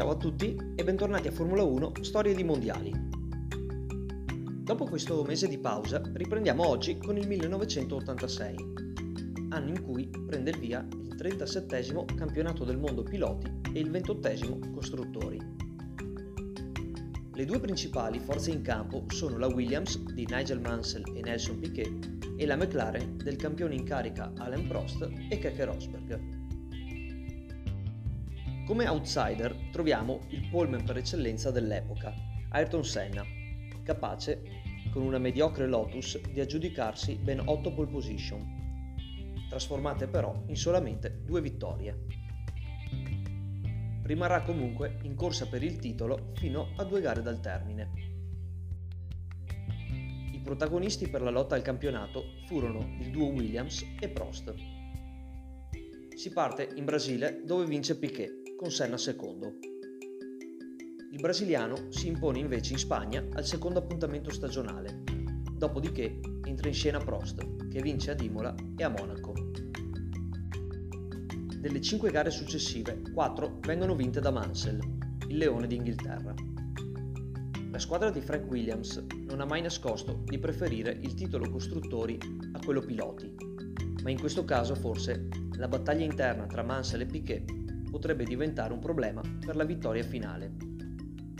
Ciao a tutti e bentornati a Formula 1 Storie di Mondiali. Dopo questo mese di pausa riprendiamo oggi con il 1986, anno in cui prende il via il 37 campionato del mondo piloti e il 28 costruttori. Le due principali forze in campo sono la Williams di Nigel Mansell e Nelson Piquet e la McLaren del campione in carica Alain Prost e Keke Rosberg. Come outsider troviamo il poleman per eccellenza dell'epoca, Ayrton Senna, capace, con una mediocre Lotus, di aggiudicarsi ben 8 pole position, trasformate però in solamente due vittorie. Rimarrà comunque in corsa per il titolo fino a due gare dal termine. I protagonisti per la lotta al campionato furono il duo Williams e Prost. Si parte in Brasile dove vince Piquet con Senna secondo. Il brasiliano si impone invece in Spagna al secondo appuntamento stagionale, dopodiché entra in scena Prost, che vince ad Imola e a Monaco. Delle cinque gare successive, quattro vengono vinte da Mansell, il leone d'Inghilterra. La squadra di Frank Williams non ha mai nascosto di preferire il titolo costruttori a quello piloti, ma in questo caso forse la battaglia interna tra Mansell e Piquet potrebbe diventare un problema per la vittoria finale.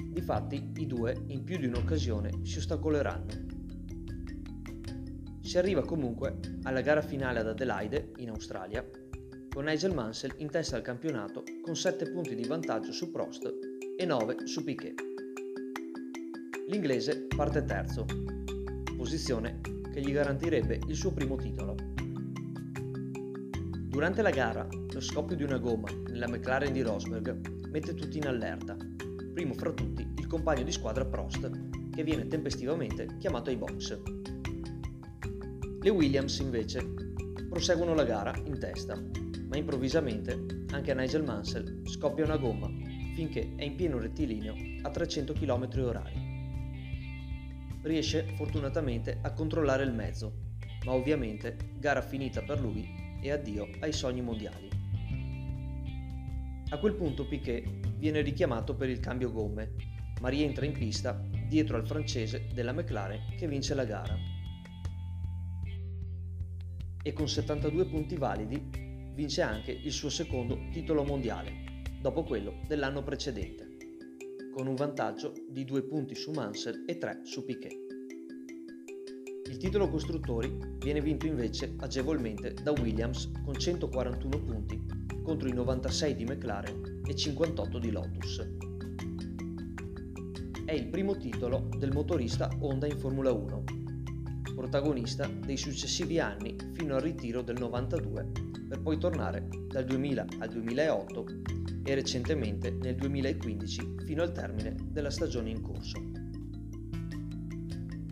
Difatti i due in più di un'occasione si ostacoleranno. Si arriva comunque alla gara finale ad Adelaide, in Australia, con Nigel Mansell in testa al campionato con 7 punti di vantaggio su Prost e 9 su Piquet. L'inglese parte terzo, posizione che gli garantirebbe il suo primo titolo. Durante la gara, lo scoppio di una gomma nella McLaren di Rosberg mette tutti in allerta, primo fra tutti il compagno di squadra Prost, che viene tempestivamente chiamato ai box. Le Williams invece proseguono la gara in testa, ma improvvisamente anche a Nigel Mansell scoppia una gomma finché è in pieno rettilineo a 300 km/h. Riesce fortunatamente a controllare il mezzo, ma ovviamente gara finita per lui e addio ai sogni mondiali. A quel punto Piquet viene richiamato per il cambio gomme, ma rientra in pista dietro al francese della McLaren che vince la gara. E con 72 punti validi vince anche il suo secondo titolo mondiale, dopo quello dell'anno precedente, con un vantaggio di 2 punti su Mansell e 3 su Piquet. Il titolo costruttori viene vinto invece agevolmente da Williams con 141 punti contro i 96 di McLaren e 58 di Lotus. È il primo titolo del motorista Honda in Formula 1, protagonista dei successivi anni fino al ritiro del 92 per poi tornare dal 2000 al 2008 e recentemente nel 2015 fino al termine della stagione in corso.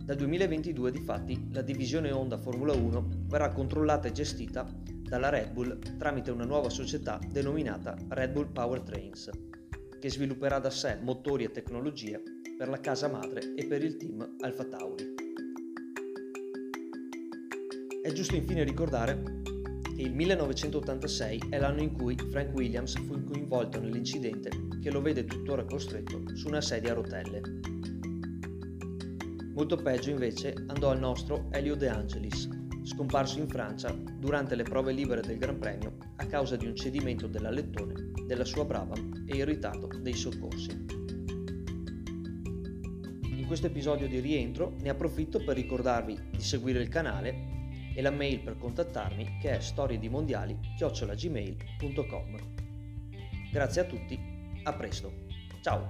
Dal 2022 difatti la divisione Honda Formula 1 verrà controllata e gestita dalla Red Bull tramite una nuova società denominata Red Bull Powertrains, che svilupperà da sé motori e tecnologie per la casa madre e per il team Alfa Tauri. È giusto infine ricordare che il 1986 è l'anno in cui Frank Williams fu coinvolto nell'incidente che lo vede tuttora costretto su una sedia a rotelle. Molto peggio invece andò al nostro Elio De Angelis, scomparso in Francia durante le prove libere del Gran Premio a causa di un cedimento dell'alettone della sua Brabham e il ritardo dei soccorsi. In questo episodio di rientro ne approfitto per ricordarvi di seguire il canale e la mail per contattarmi che è storiedimondiali-gmail.com Grazie a tutti, a presto, ciao!